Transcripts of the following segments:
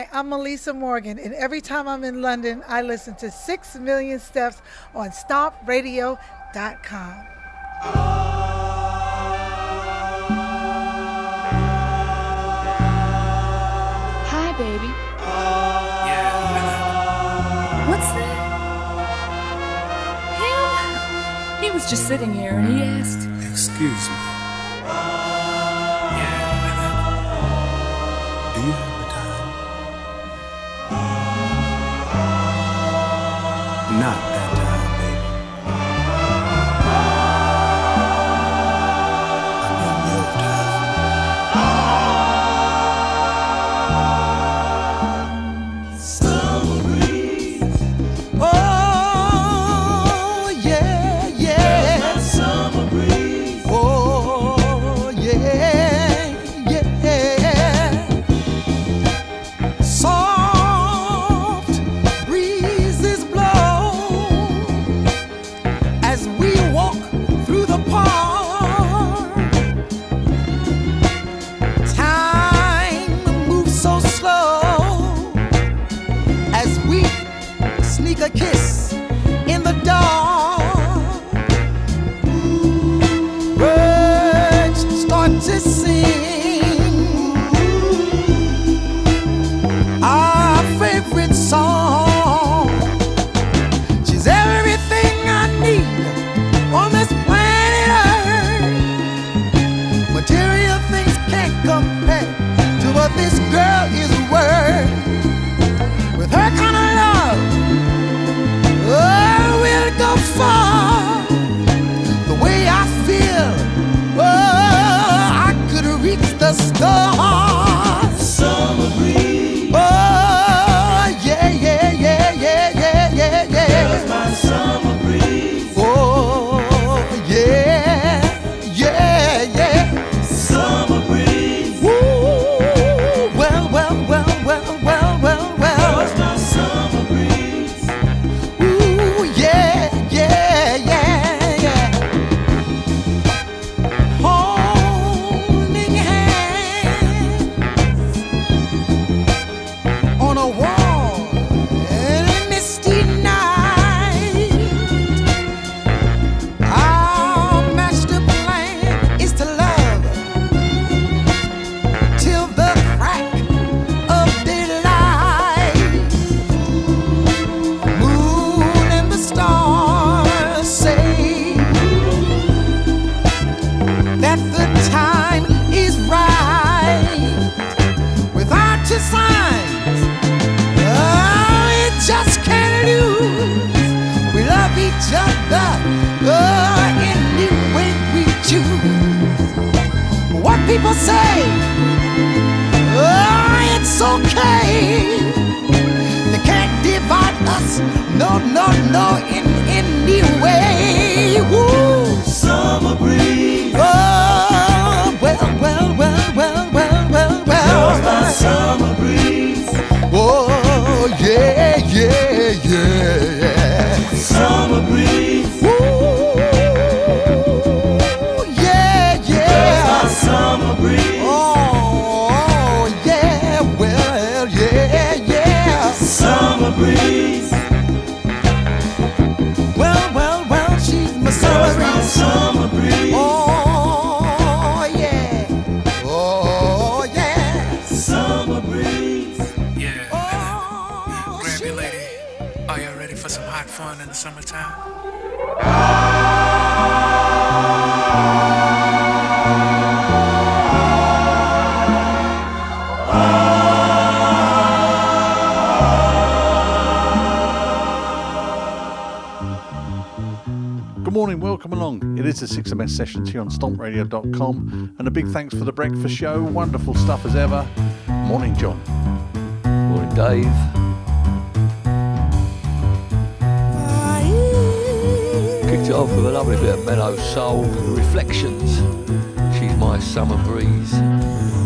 Hi, I'm Melissa Morgan, and every time I'm in London, I listen to 6 Million Steps on StompRadio.com. Hi, baby. Yeah. What's that? Him? He was just sitting here, and he asked, Excuse me. best sessions here on stompradio.com. And a big thanks for the breakfast show. Wonderful stuff as ever. Morning, John. Morning, Dave. Kicked it off with a lovely bit of mellow soul, Reflections. She's my summer breeze.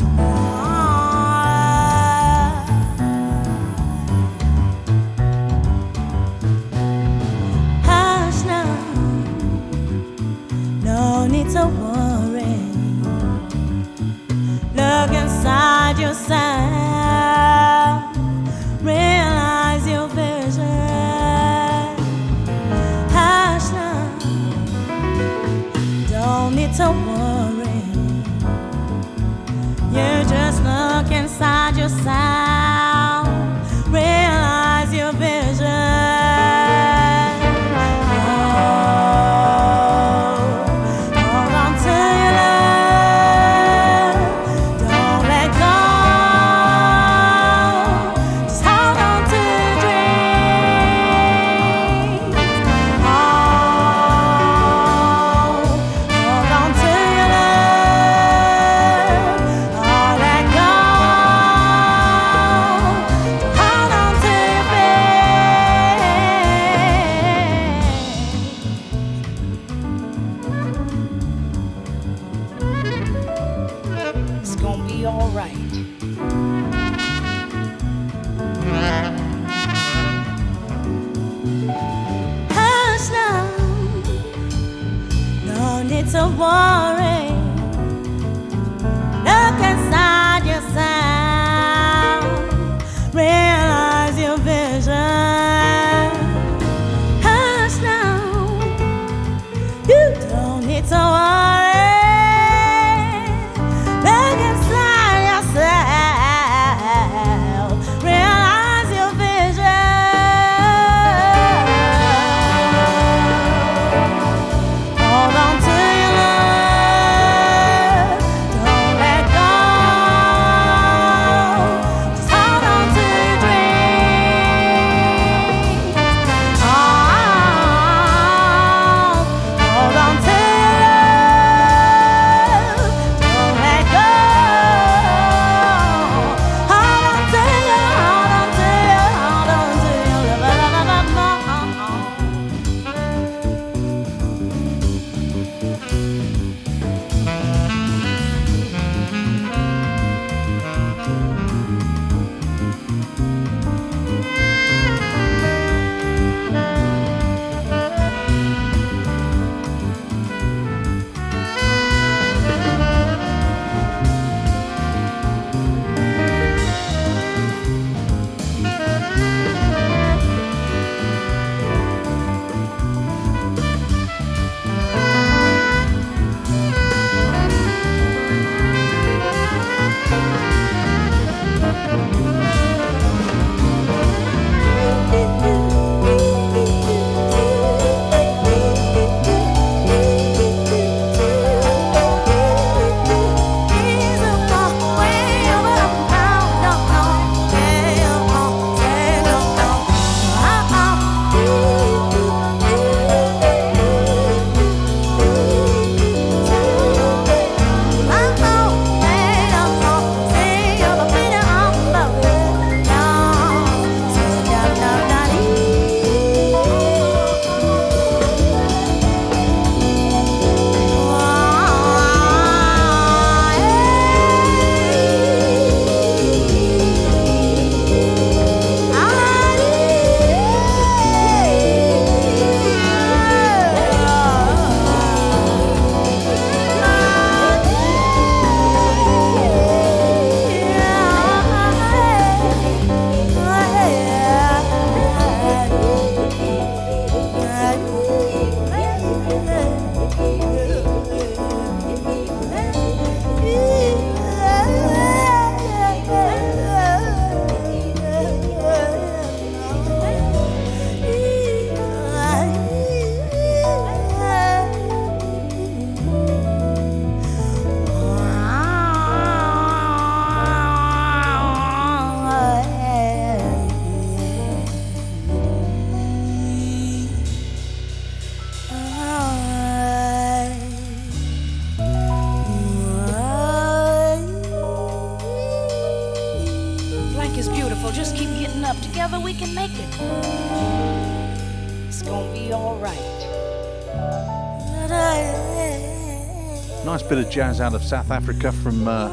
Jazz out of South Africa from uh,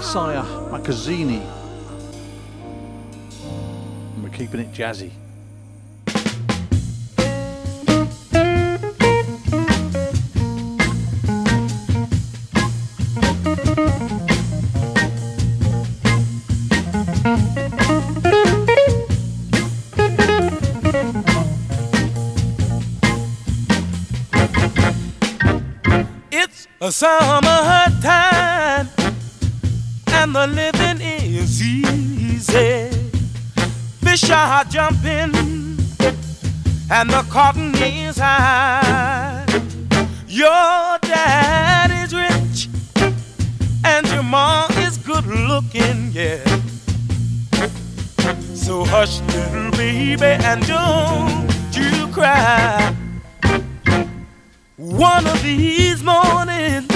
Siya Makuzeni. And we're keeping it jazzy. A summer time and the living is easy. Fish are jumping and the cotton is high. Your dad is rich and your mom is good looking, yeah. So hush, little baby, and don't you cry. One of these mornings,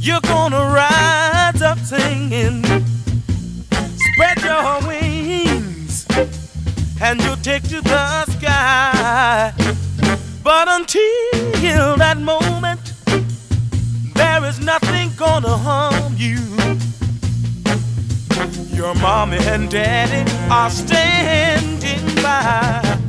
you're gonna rise up singing. Spread your wings, and you'll take to the sky. But until that moment, there is nothing gonna harm you. Your mommy and daddy are standing by.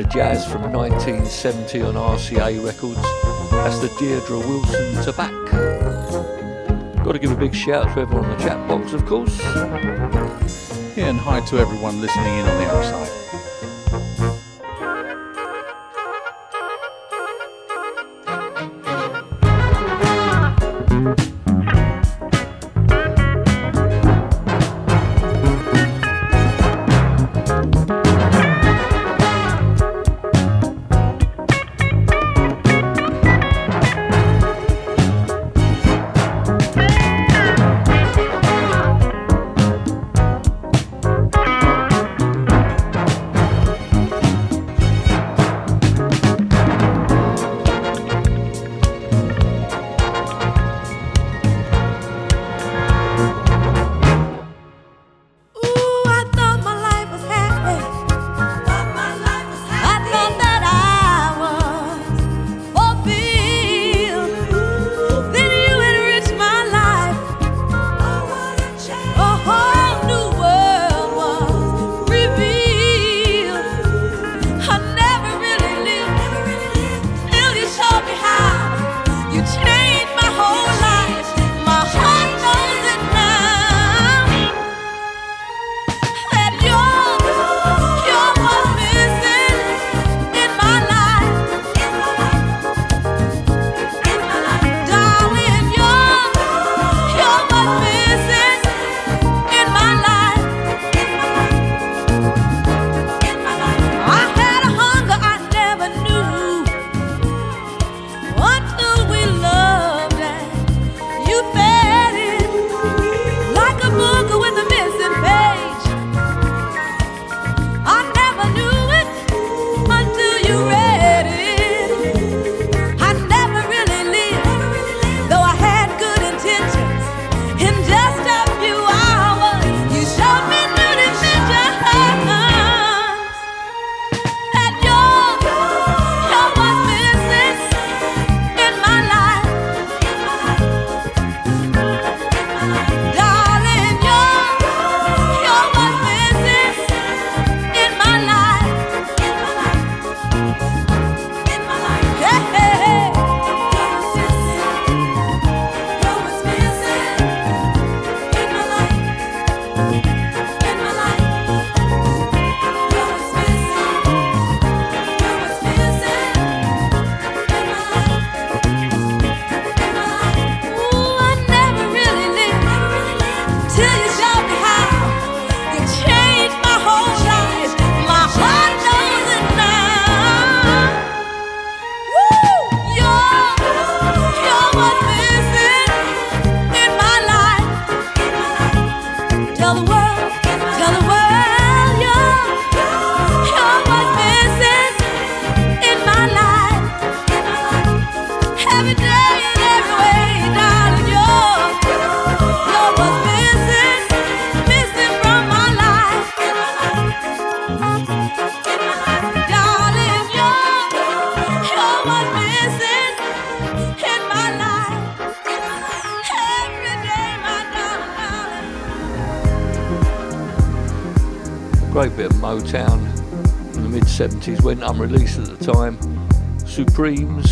bit of jazz from 1970 on RCA Records. That's the Deirdre Wilson Tabac. Got to give a big shout to everyone in the chat box, of course. Yeah, and hi to everyone listening in on the outside. Went unreleased at the time. Supremes,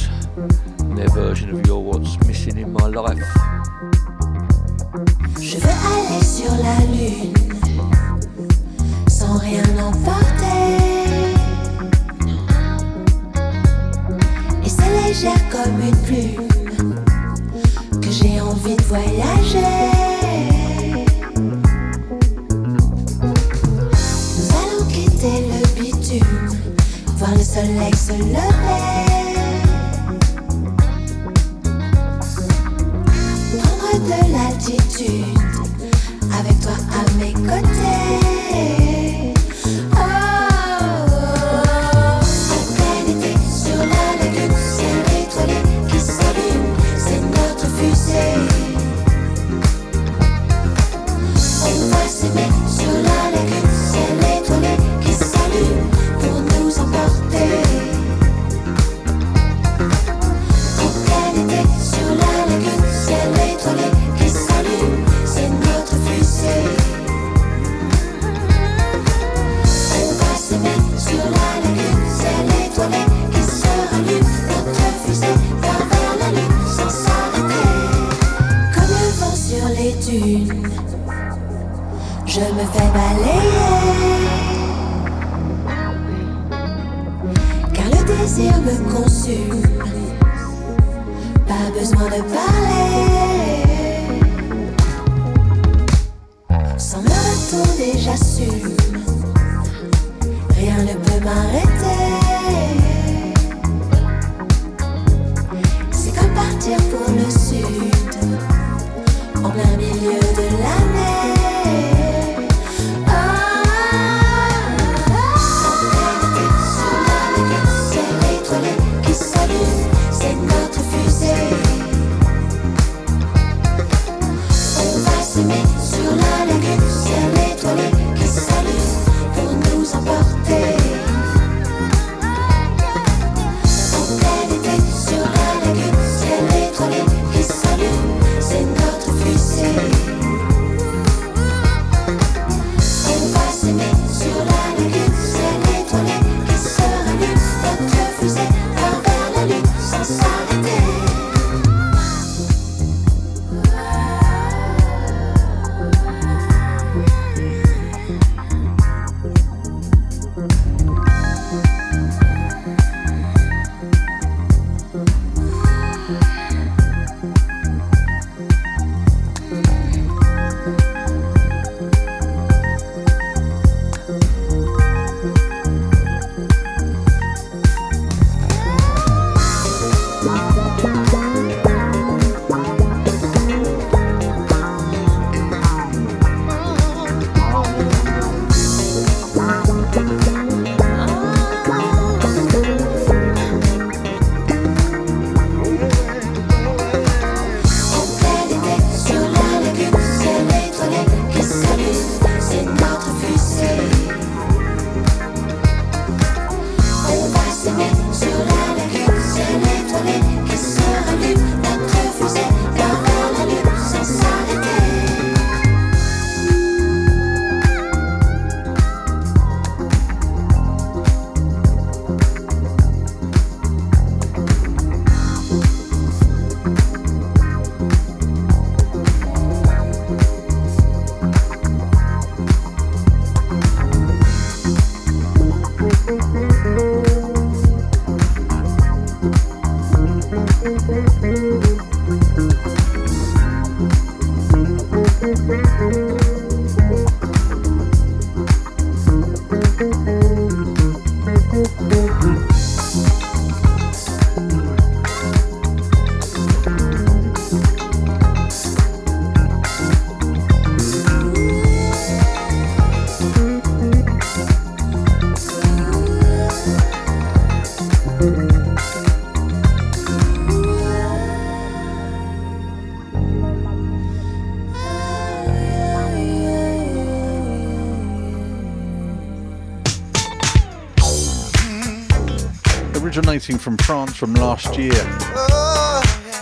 Originating from France from last year,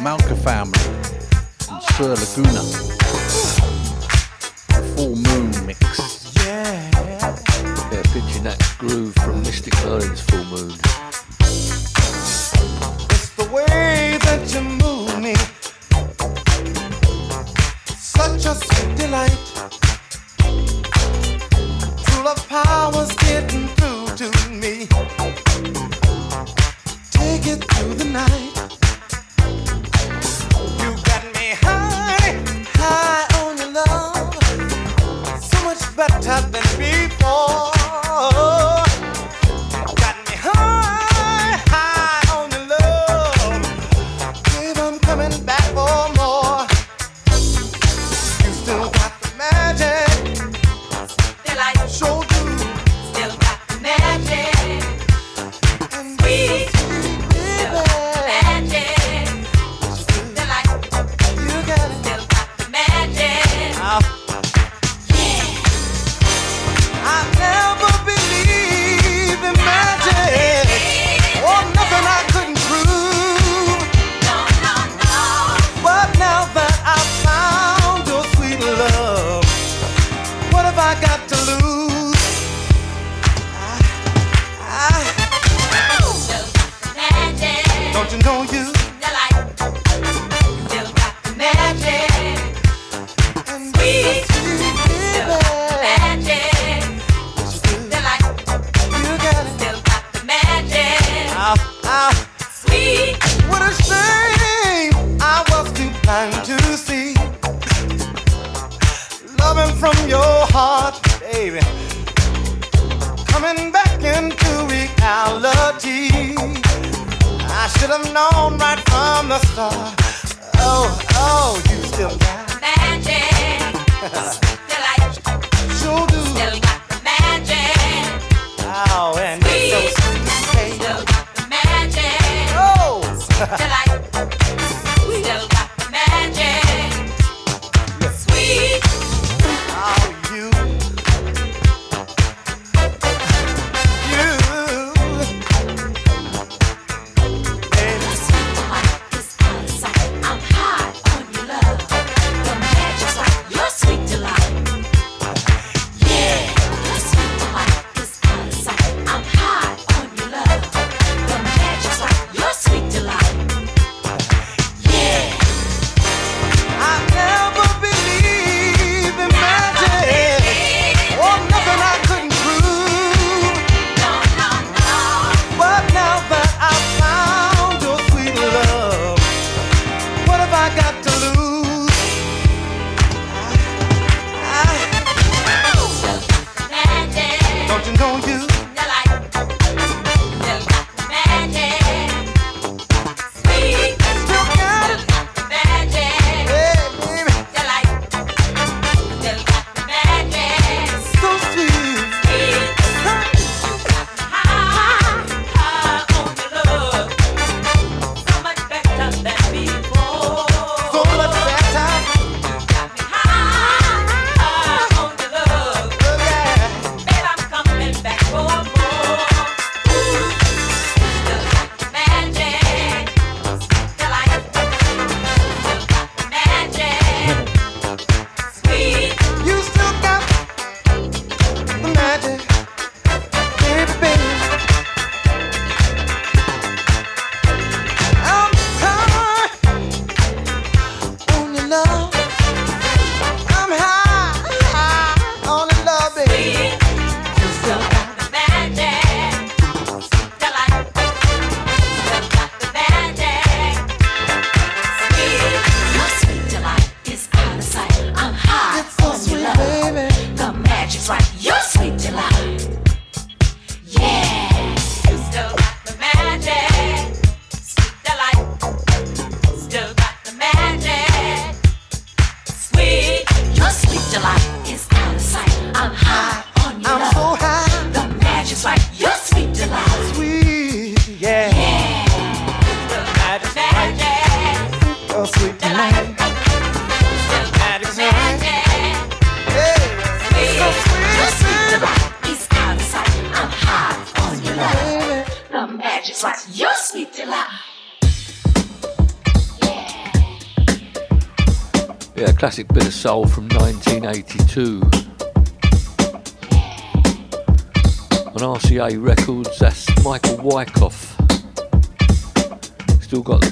Malka family and Sir Laguna. A full moon mix. Yeah. Yeah, pitching that groove from Mystic Merlin's Full Moon. It's the way that you move me. Such a sweet delight.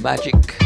Magic.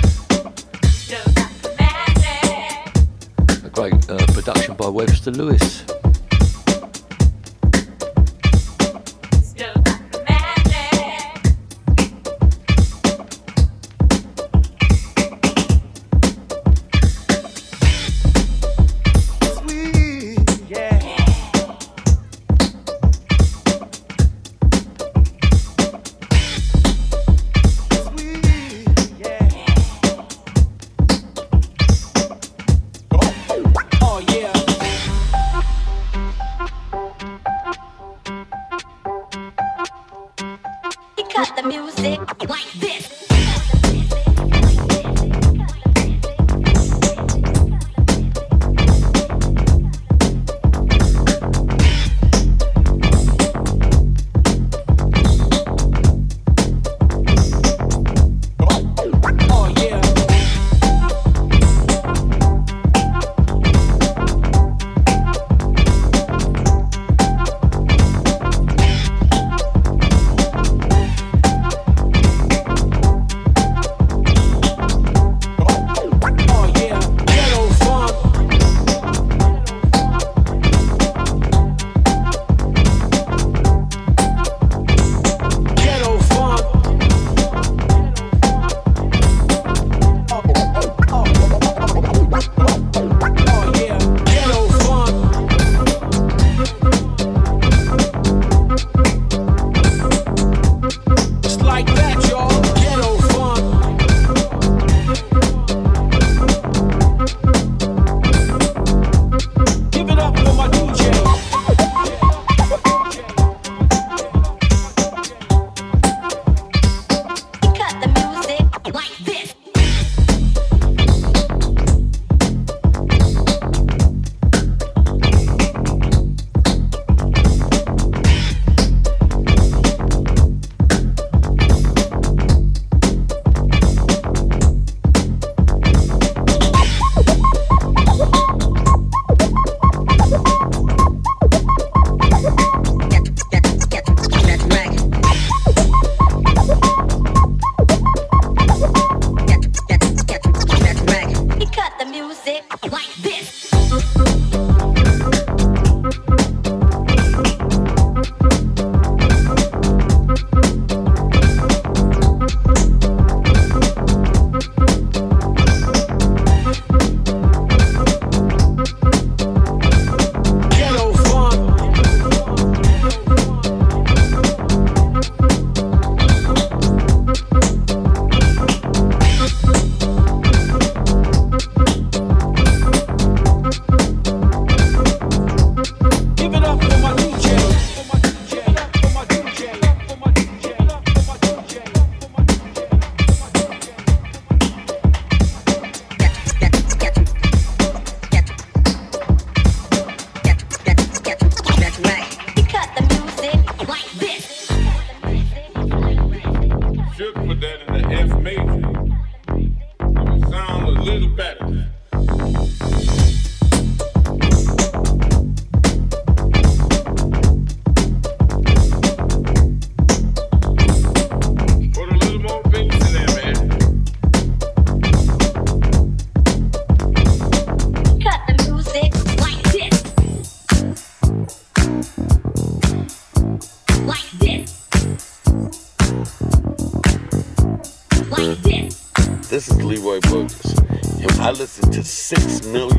I listen to 6 million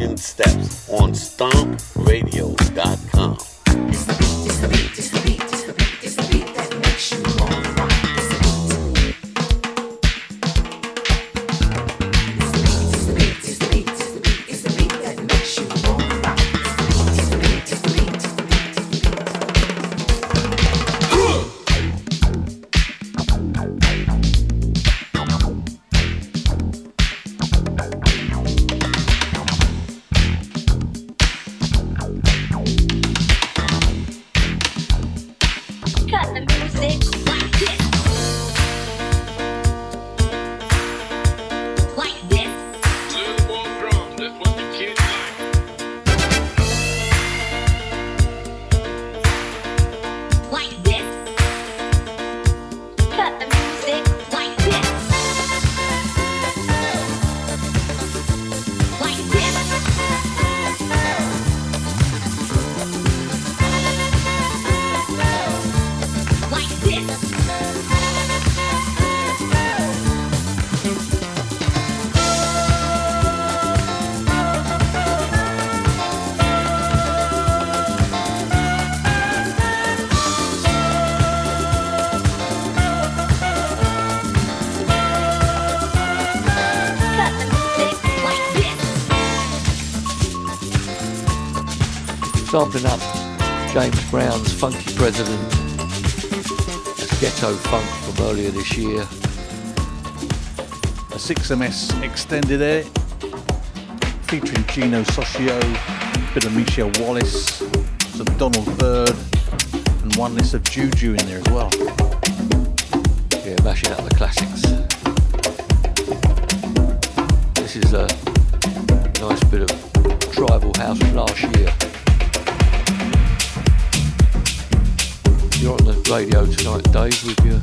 sampling up James Brown's Funky President. It's ghetto funk from earlier this year. A 6MS extended edit featuring Gino Soccio, bit of Michelle Wallace, some Donald Byrd, and one list of Juju in there as well. Yeah, mashing out the classics. This is a nice bit of days with you.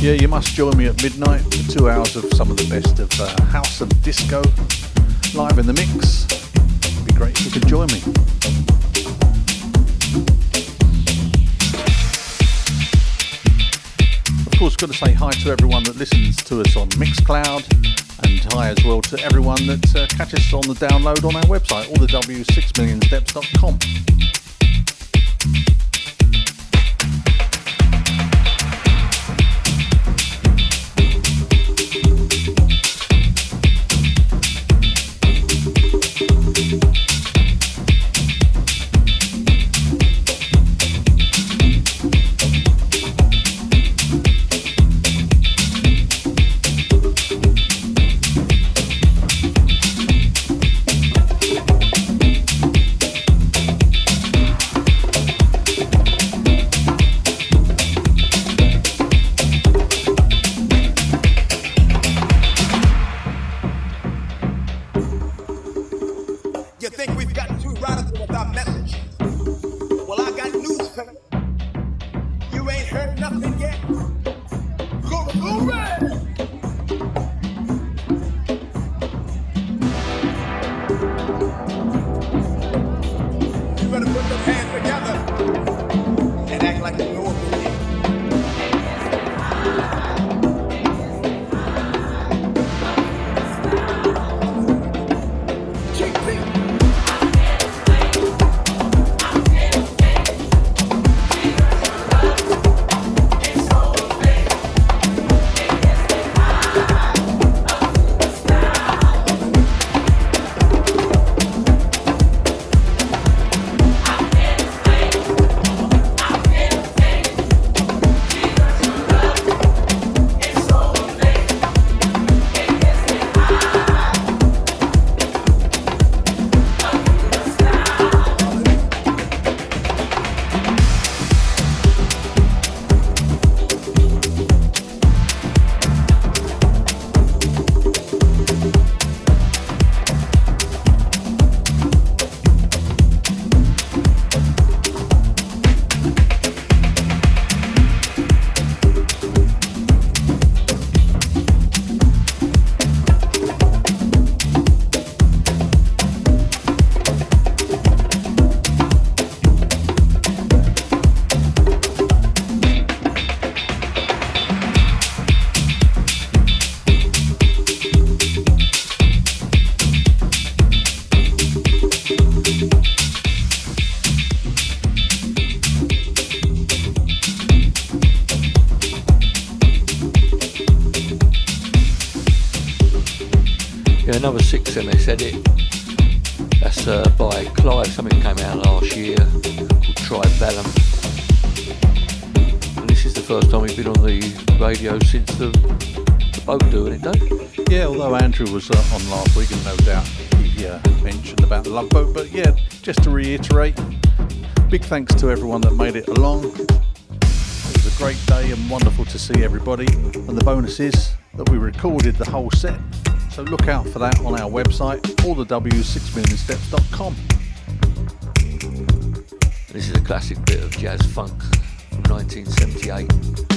Yeah, you must join me at midnight for two hours of some of the best of uh, house and disco live in the mix. It'd be great if you could join me. Of course, got to say hi to everyone that listens to us on Mixcloud and hi as well to everyone that uh, catches us on the download on our website, all the w6millionsteps.com. 6MS edit. That's uh, by Clive. Something came out last year called Tribe And this is the first time we've been on the radio since the, the boat doing it, Dave. Yeah, although Andrew was uh, on last week, and no doubt he uh, mentioned about the Love Boat, but yeah, just to reiterate, big thanks to everyone that made it along. It was a great day and wonderful to see everybody. And the bonus is that we recorded the whole set, so look out for that on our website, allthew6millionsteps.com. This is a classic bit of jazz funk from 1978.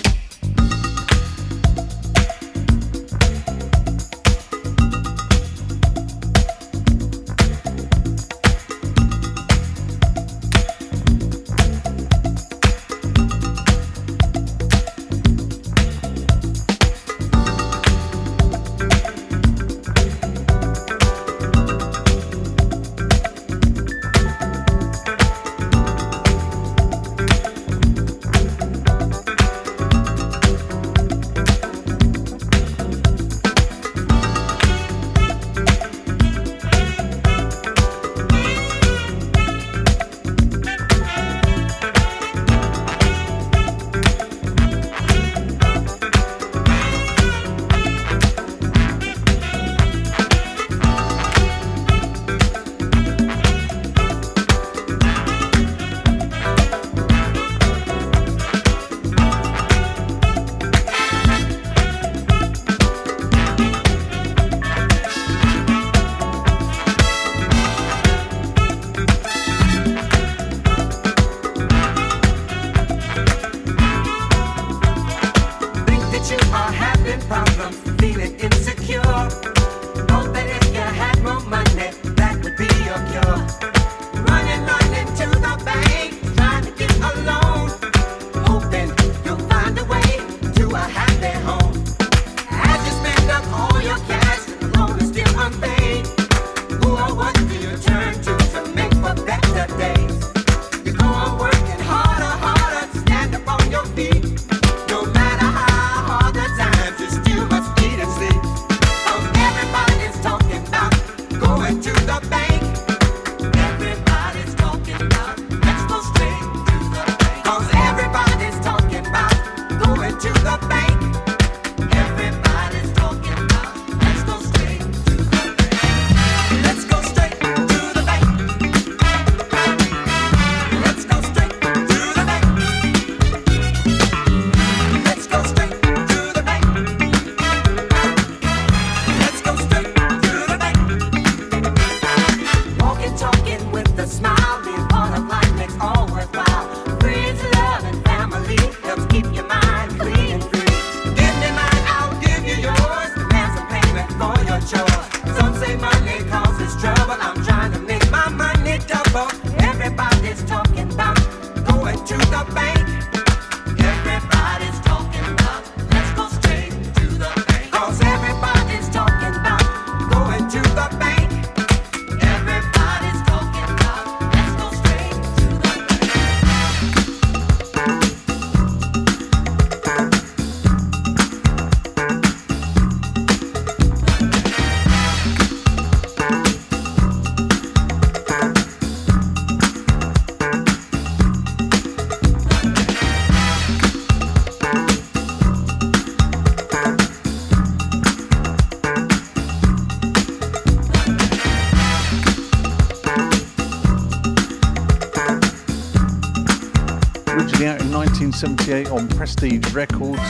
1978 on Prestige Records.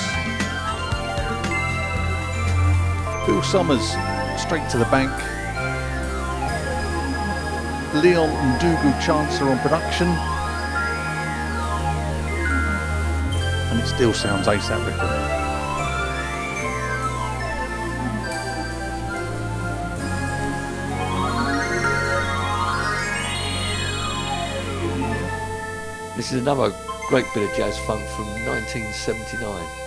Bill Summers, straight to the bank. Leon Ndugu Chancler on production. And it still sounds ace that record. This is another great bit of jazz funk from 1979.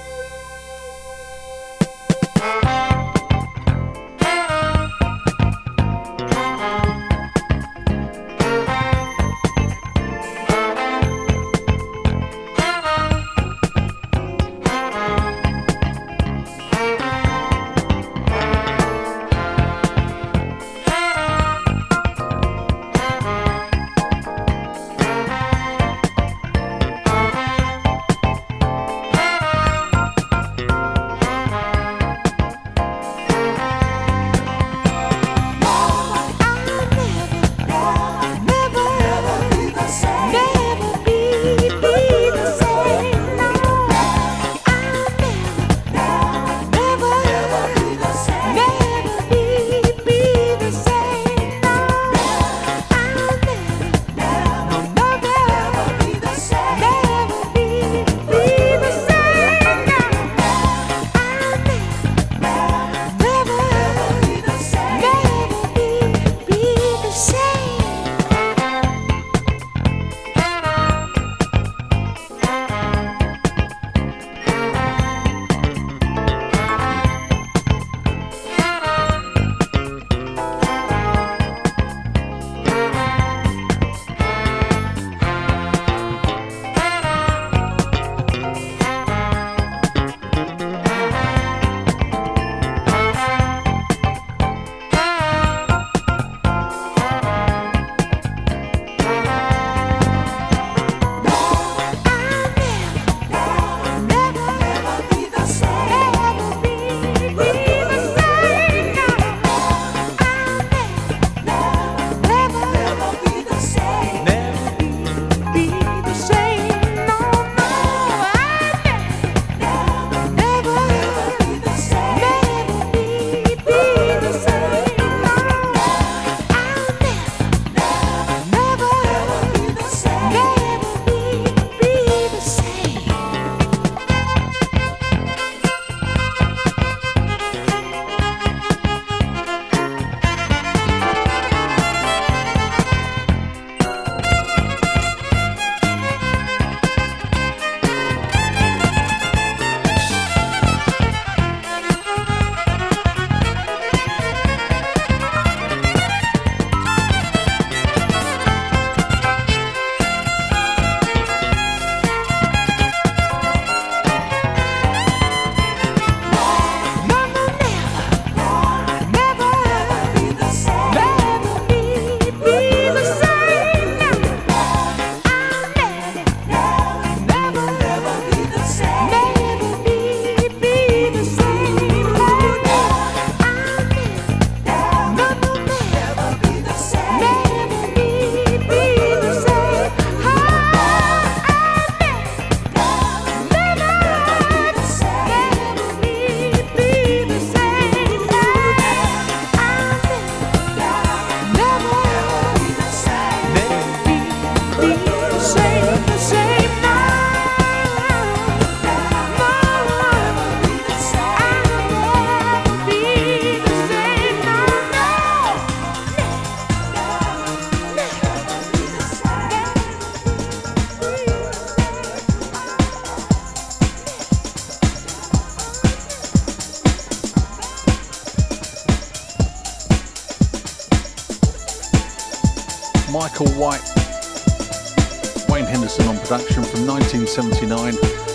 Michael White, Wayne Henderson on production from 1979.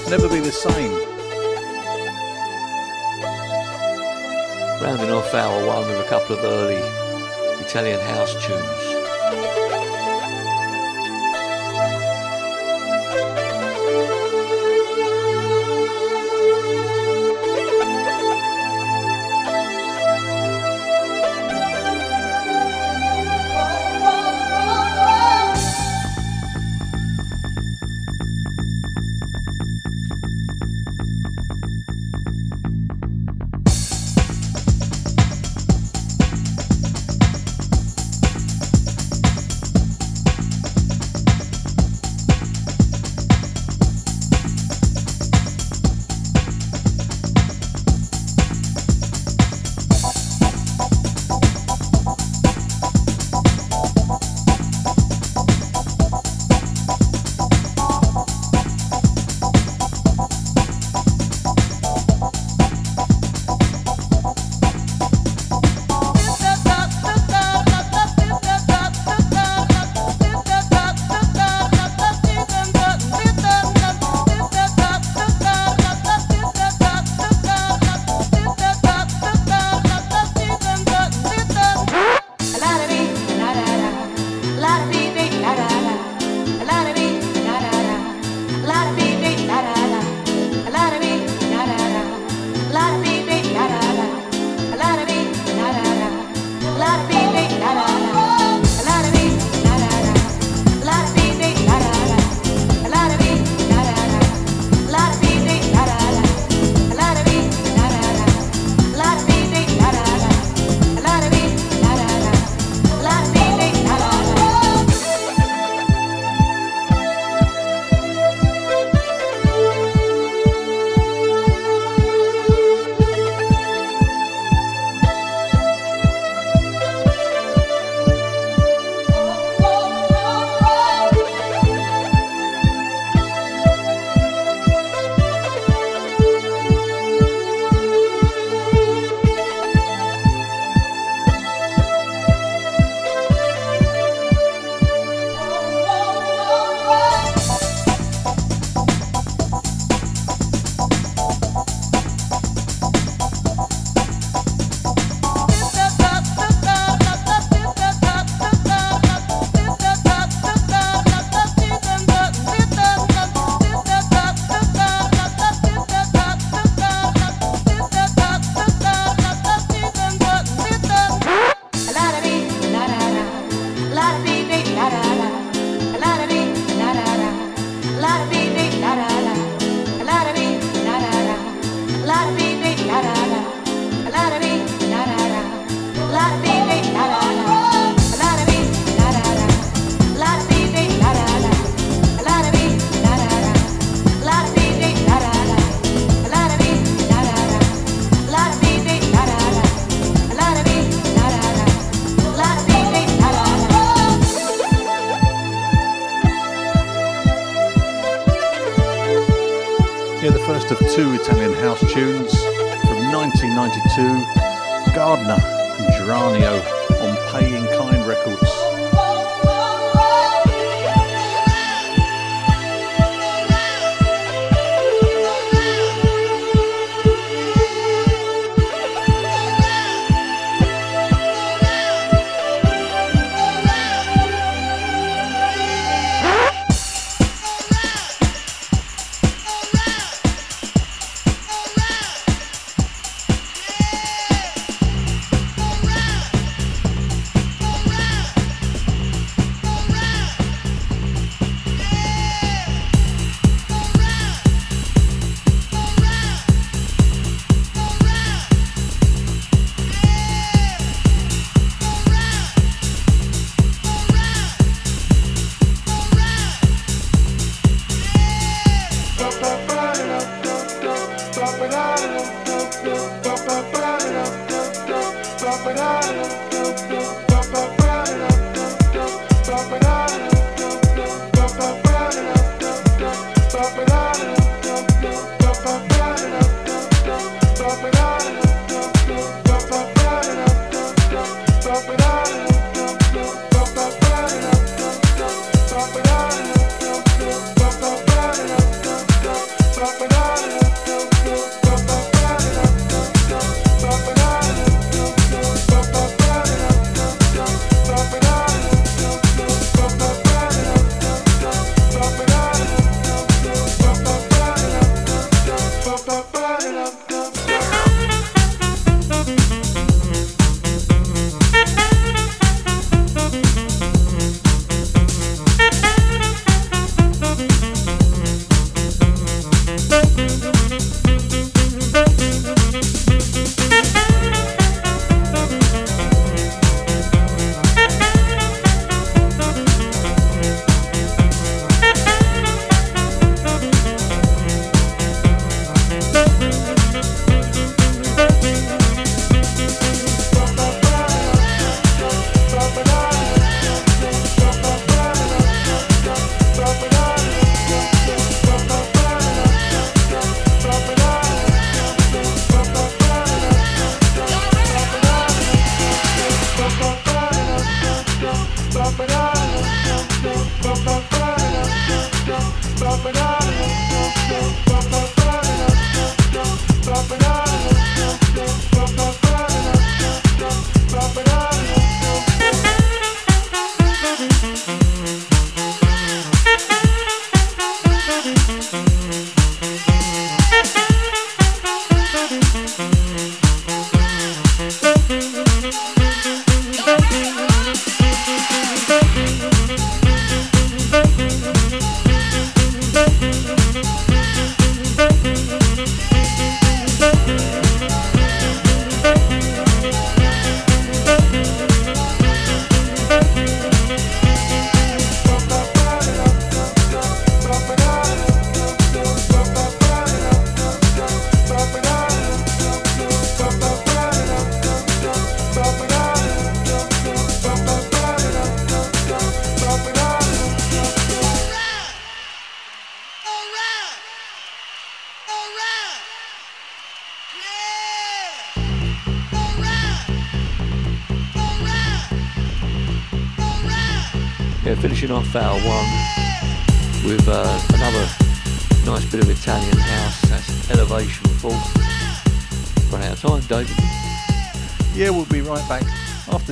Never Be the Same. Rounding off hour one with a couple of early Italian house tunes. First of two Italian house tunes from 1992, Gardner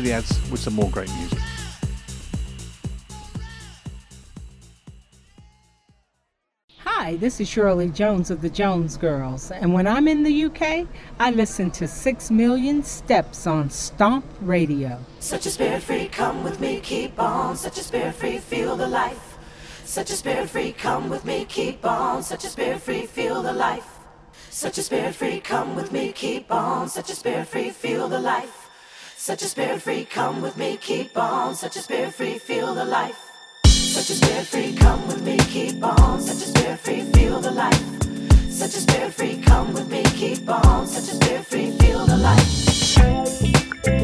the ads with some more great music. Hi, this is Shirley Jones of the Jones Girls, and when I'm in the UK, I listen to 6 Million Steps on Stomp Radio. Such a spirit free, come with me, keep on. Such a spirit free, feel the life. Such a spirit free, come with me, keep on. Such a spirit free, feel the life. Such a spirit free, come with me, keep on. Such a spirit free, feel the life. Such a spirit free, come with me, keep on. Such a spirit free, feel the life. Such a spirit free, come with me, keep on. Such a spirit free, feel the life. Such a spirit free, come with me, keep on. Such a spirit free, feel the life.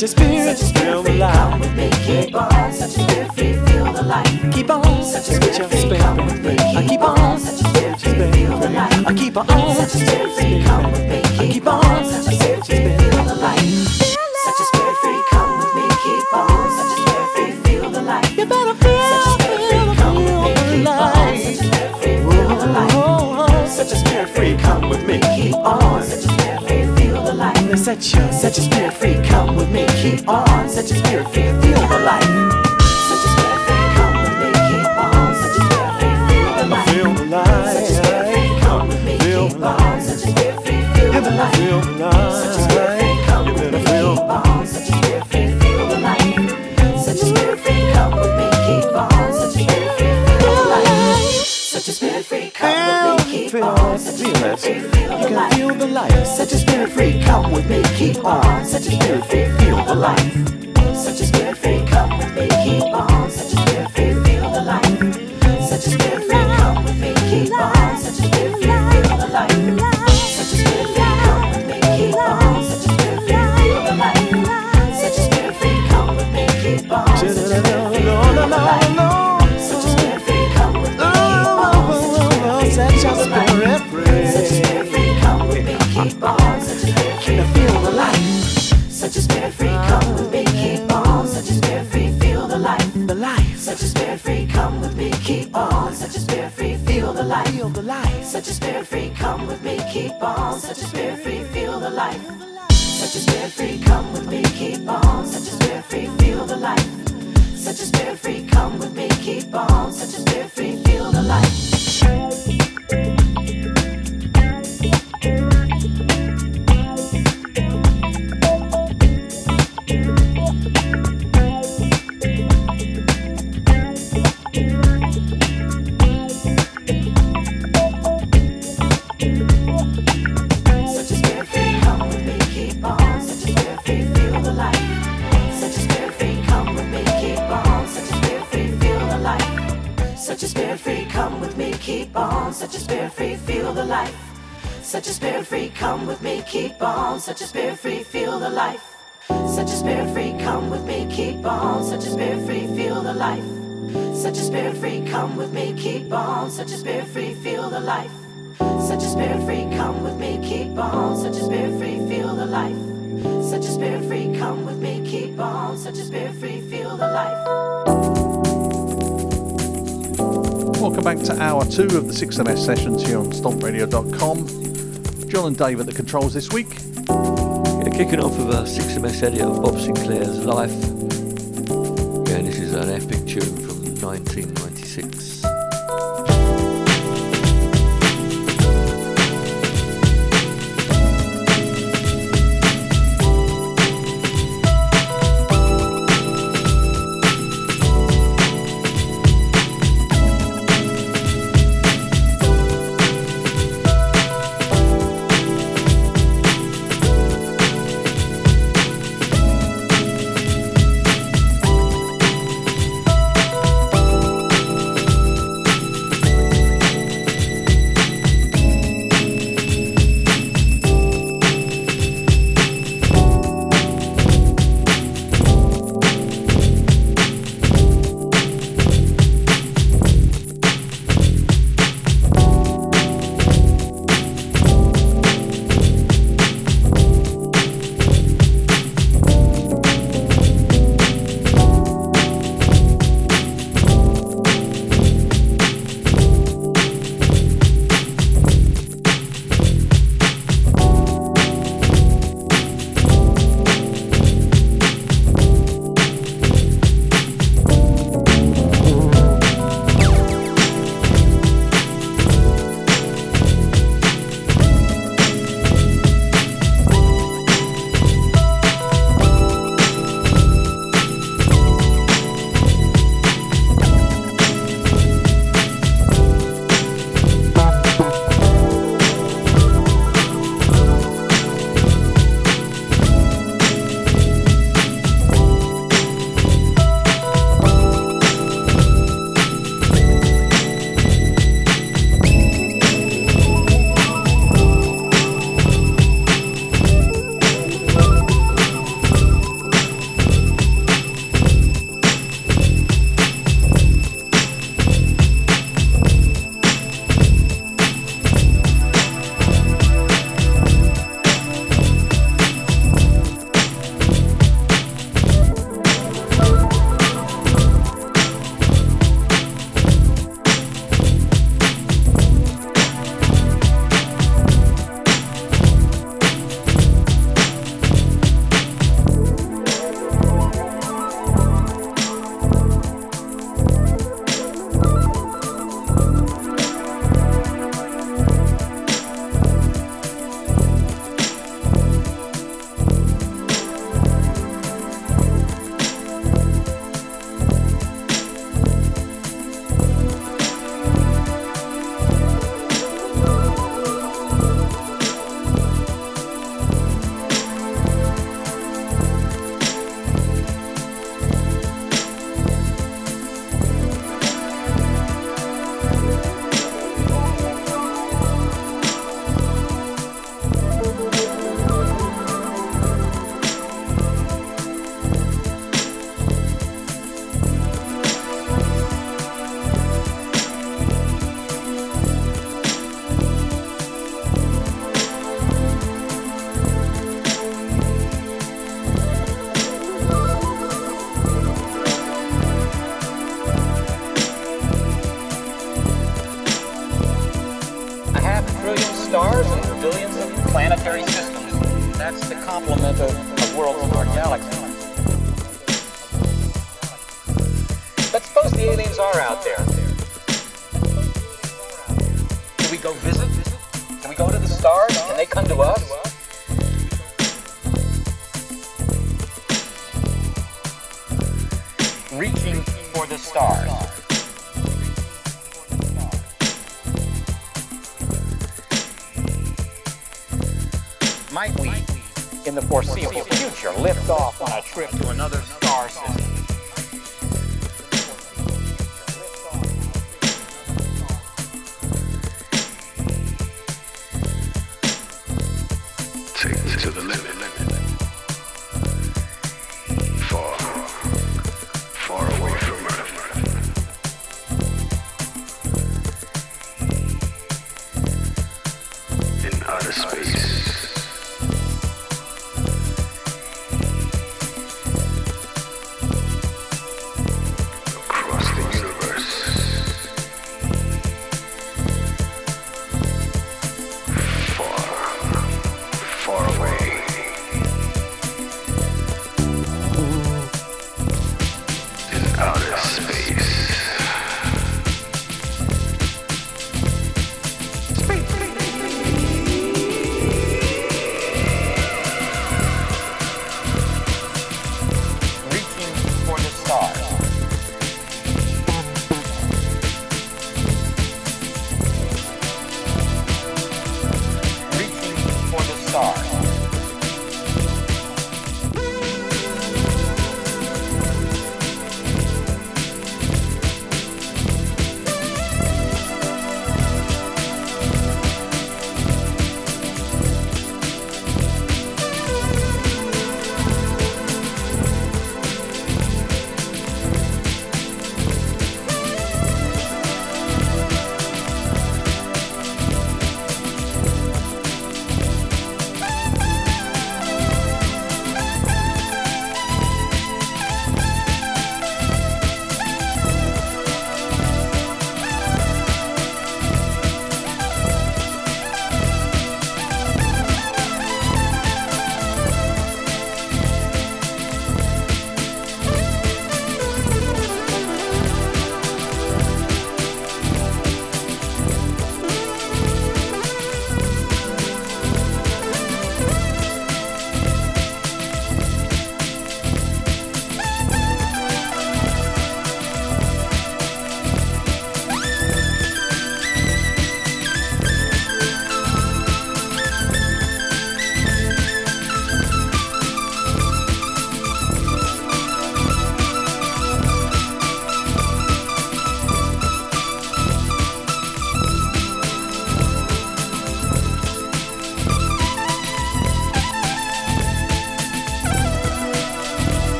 Let your spirit feel the life. Come with me, keep on. Such a spirit free, feel the life. Keep on. Such a spirit free, come with me, keep on. Such a spirit free, feel the life. I keep on. Such a spirit free, come with me, keep on. Such a spirit free, feel the life. Such a spirit free, come with me, keep on. Such a spirit free, feel the life. You better feel, Such a spirit free, come with me, keep on. Such a spirit free, feel the life. Such a spirit free, come with me, keep on. Such a spirit free, feel the life. Such a, such a spirit free, me, keep on. Such a spirit feel the life. Such a spirit come with me, keep on. Such a spirit feel the life. Feel the life. Such a spirit come with me, keep on. Such a spirit feel the life. Feel the life. Such a spirit come with me, keep on. Such a spirit feel the life. Such a spirit come with me, keep on. Such a spirit feel the life. Such a spirit come with me, keep on. Such a spirit feel the life. Feel the life. Such a spirit free, come with me, keep on. Such a spirit free, feel the life. Such a spirit free, come with me, keep on. Such a spirit free, feel the life. Such a spirit free, come with me, keep on. Such a spirit free, feel the life. Such a spirit free, Such a spirit free, come with me, keep on. Such a spirit free, feel the life. Such a spirit free, come with me, keep on. Such a spirit free, feel the life. Such a spirit free, come with me, keep on. Such a spirit free, feel the life. Such a spirit free, come with me, keep on. Such a spirit free, feel the life. Such a spirit free, come with me, keep on. Such a spirit free, feel the life. Welcome back to hour two of the 6MS sessions here on stompradio.com. John and Dave at the controls this week. Yeah, kicking off with a 6MS edit of Bob Sinclar's Life. Yeah, this is an epic tune from 1996.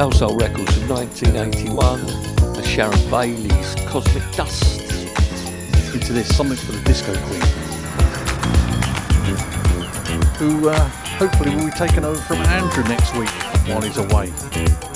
Salsoul Records from 1981, the Sharon Bailey's Cosmic Dust. Into this, something for the Disco Queen. Who uh, hopefully will be taken over from Andrew next week while he's away.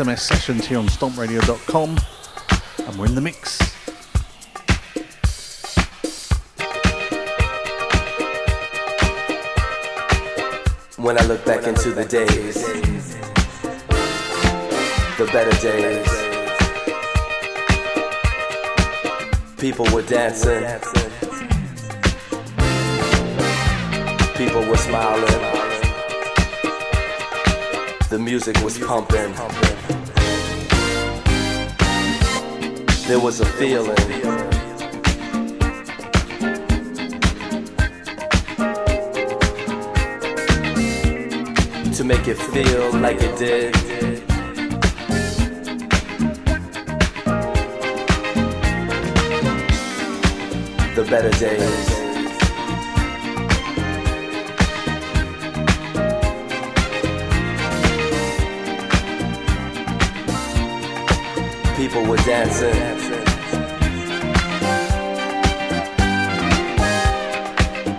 6MS sessions here on stompradio.com, and we're in the mix. When I look back into the days, the better days, people were dancing, people were smiling, the music was pumping. There was a feeling. to make it feel like it did. The better days. Dancing.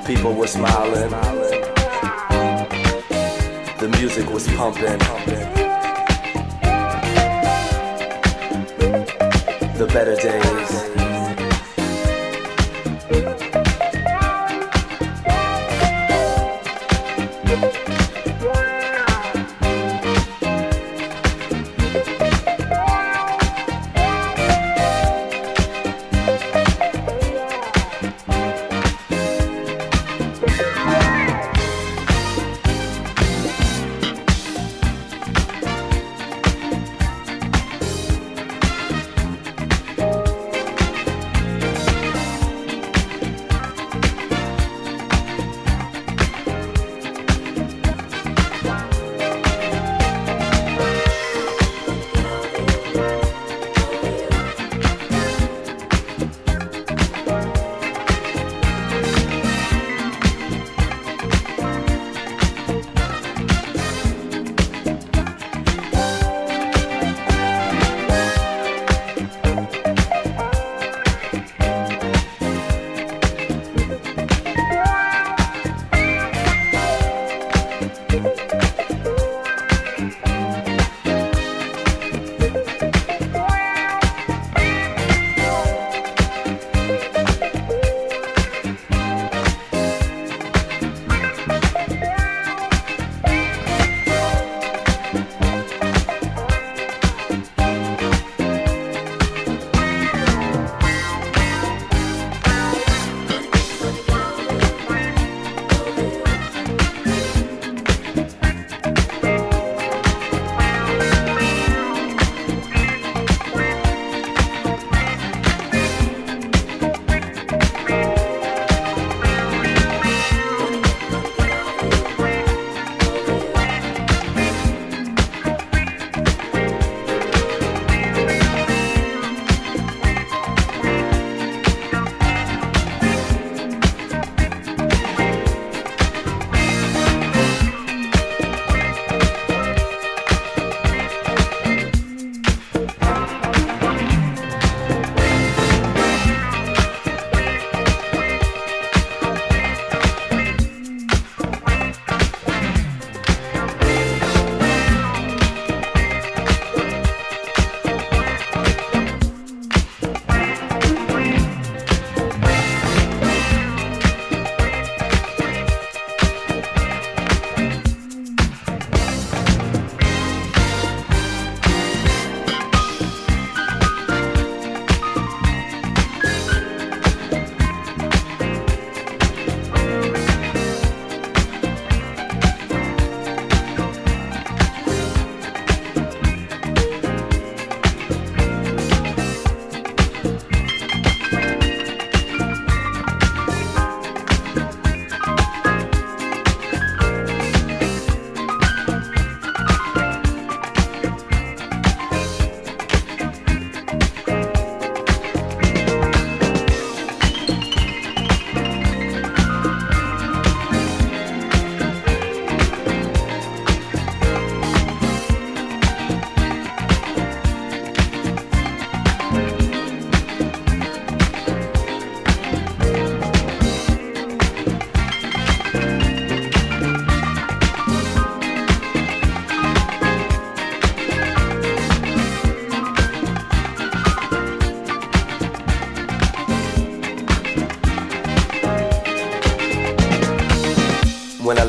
People were smiling. The music was pumping. The better days.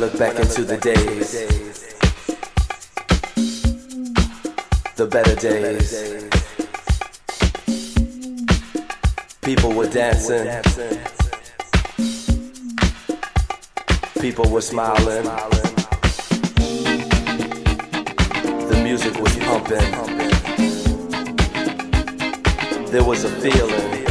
Look back into the days, the better days, people were dancing, people were smiling, the music was pumping, there was a feeling.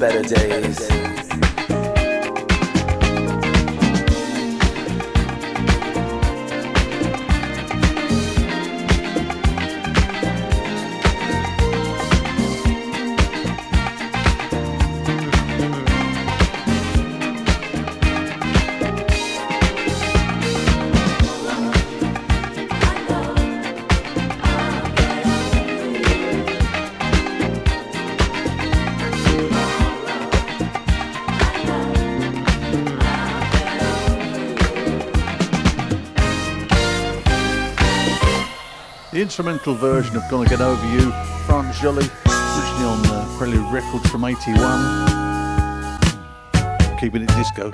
Better days. Instrumental version of Gonna Get Over You, France Joli, originally on uh, Prelude Records from 81. Keeping it disco.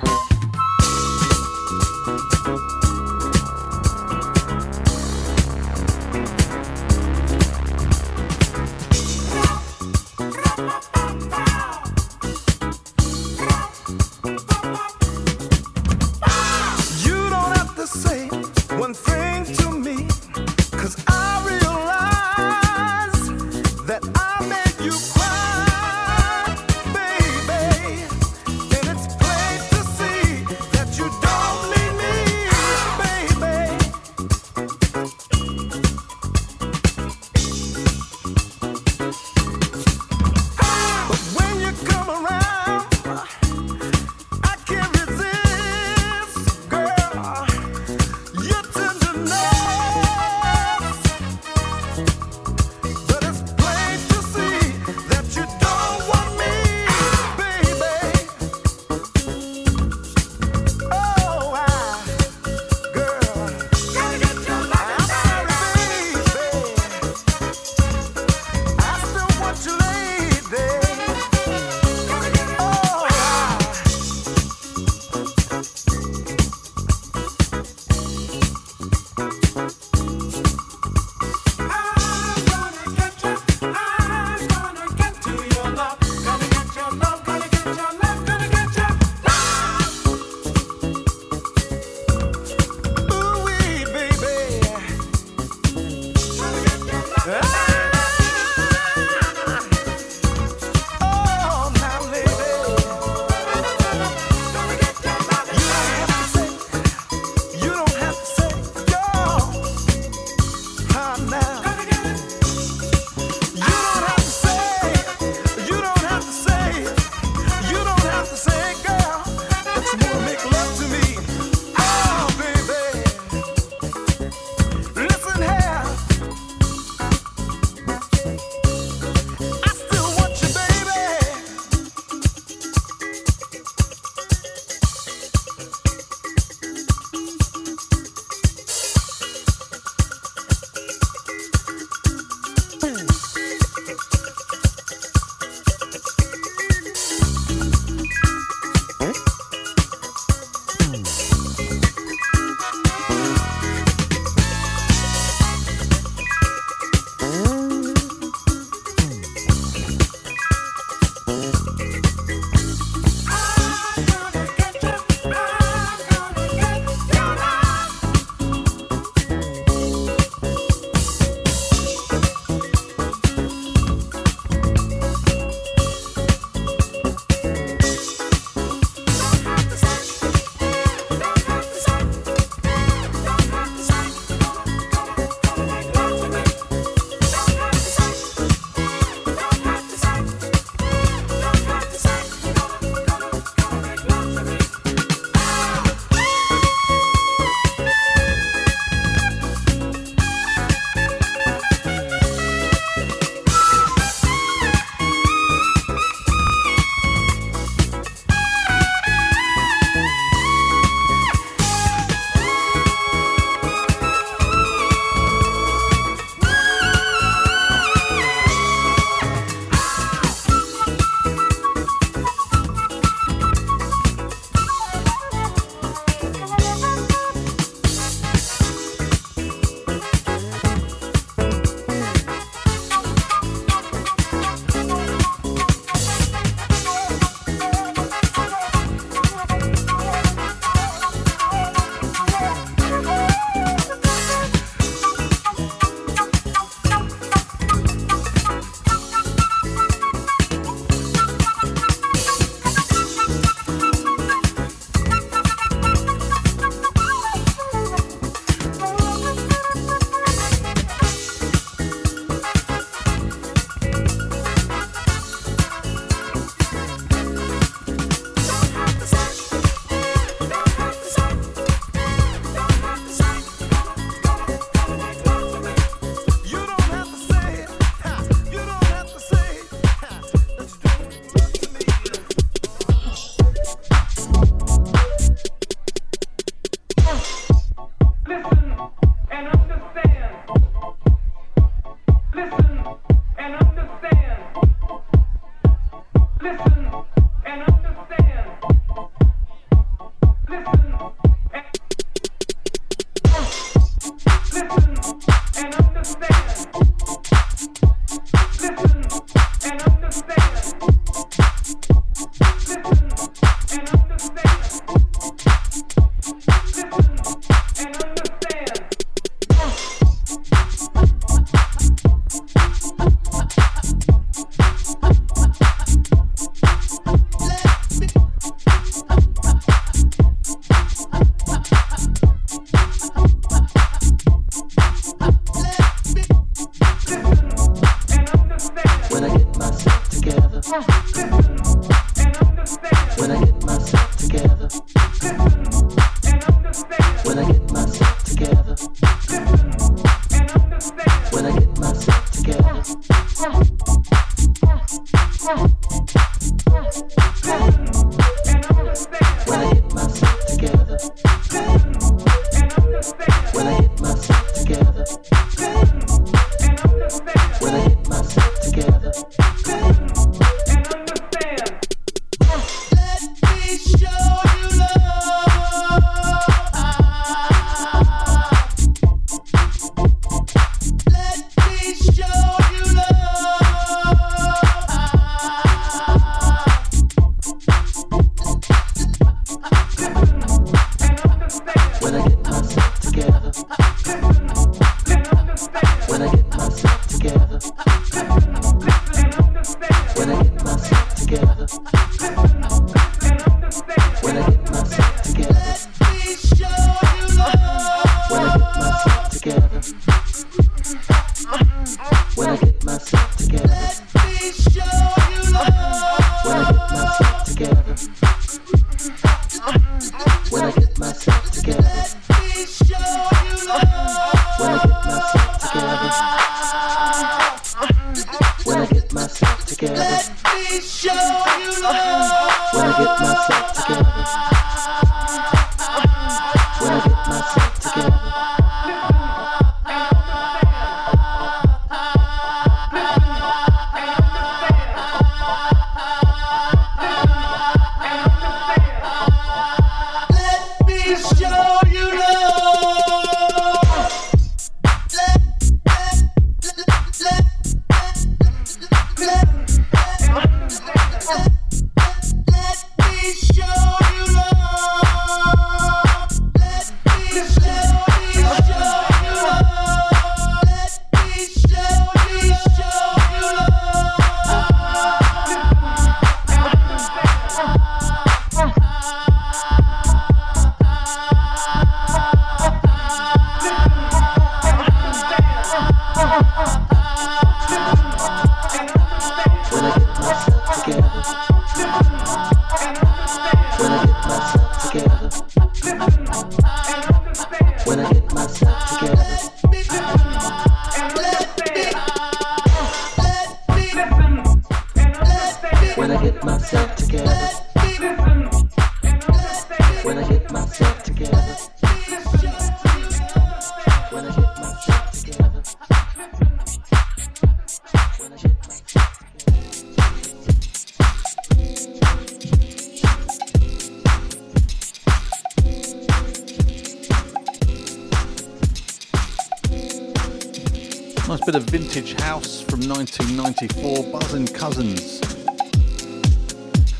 Vintage House from 1994, Buzz and Cousins,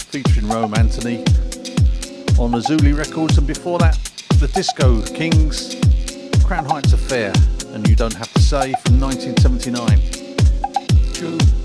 featuring Romanthony on Azuli Records, and before that, the Disco Kings, Crown Heights Affair, and You Don't Have to Say from 1979.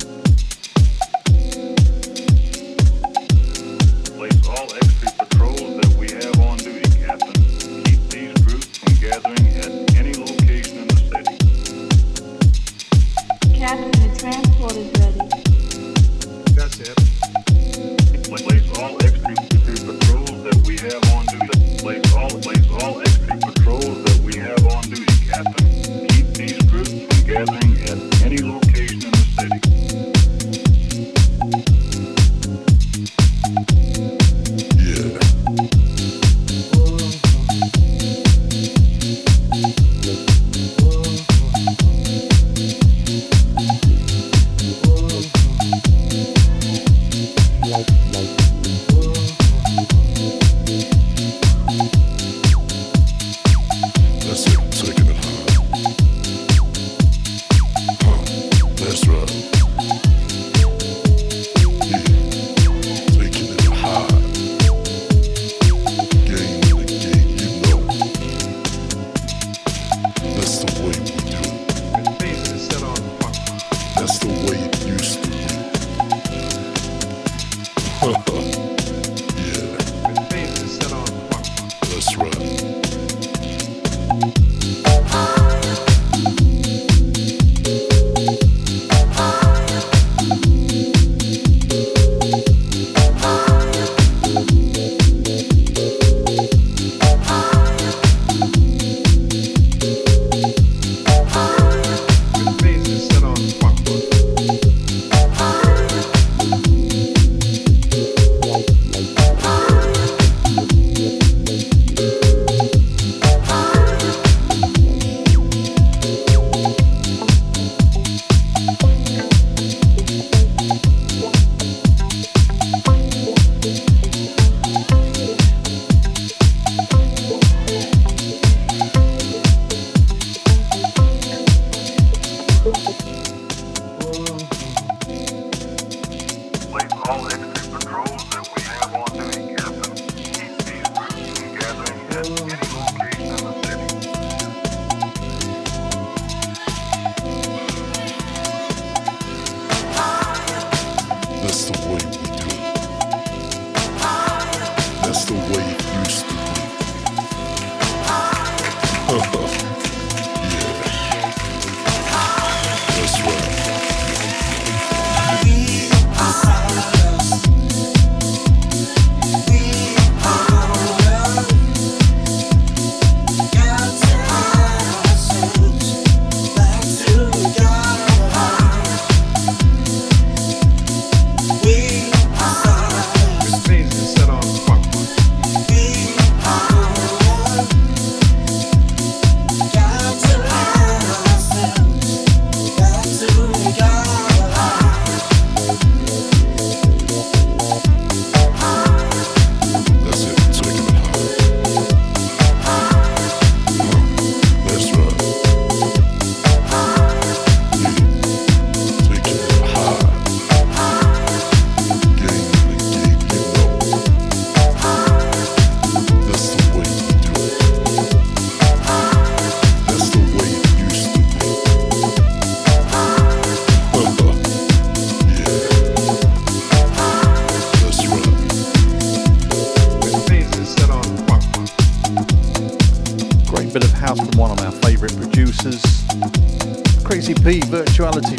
Sexuality.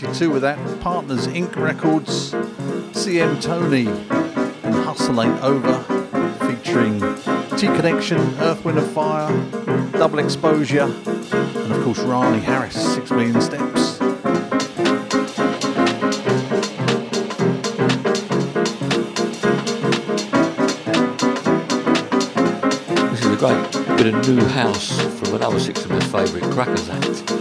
with that partners Inc. Records, CM Tony, and Hustle Ain't Over, featuring T Connection, Earth, Wind, and Fire, Double Exposure, and of course Rahni Harris, Six Million Steps. This is a great bit of new house from another six of my favourite crackers act.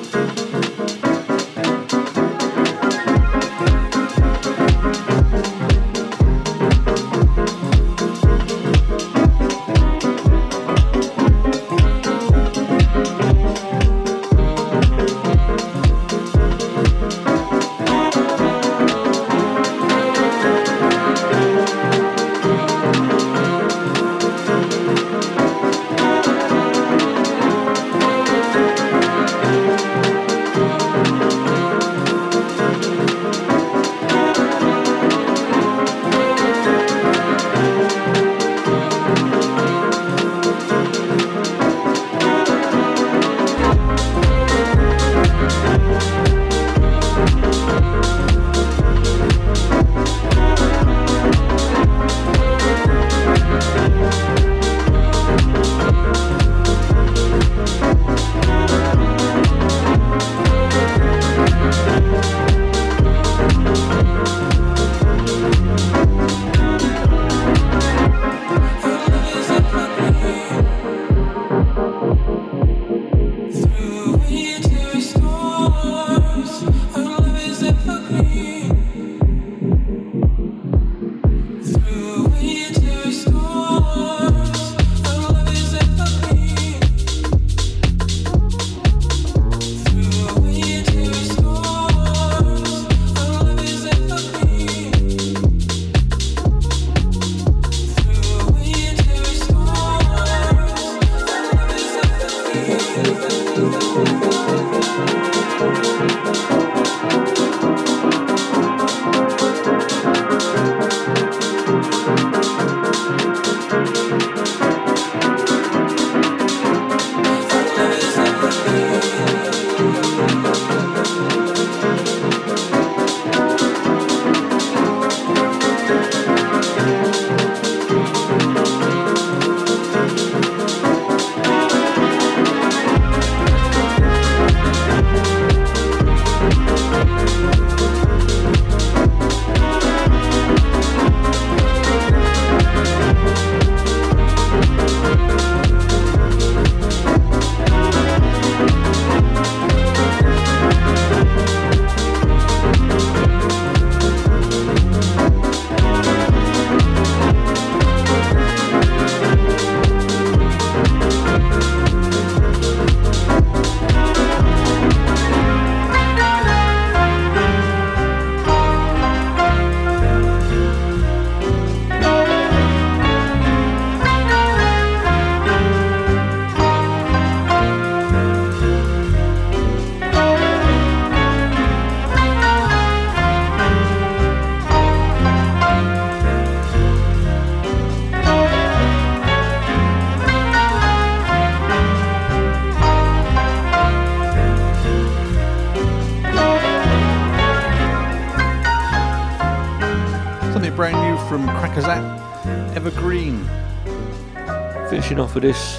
ânforas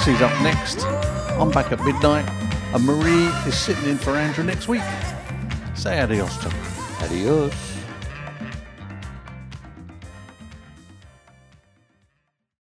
Roxy's up next. I'm back at midnight. And Marie is sitting in for Andrew next week. Say adios to her. Adios.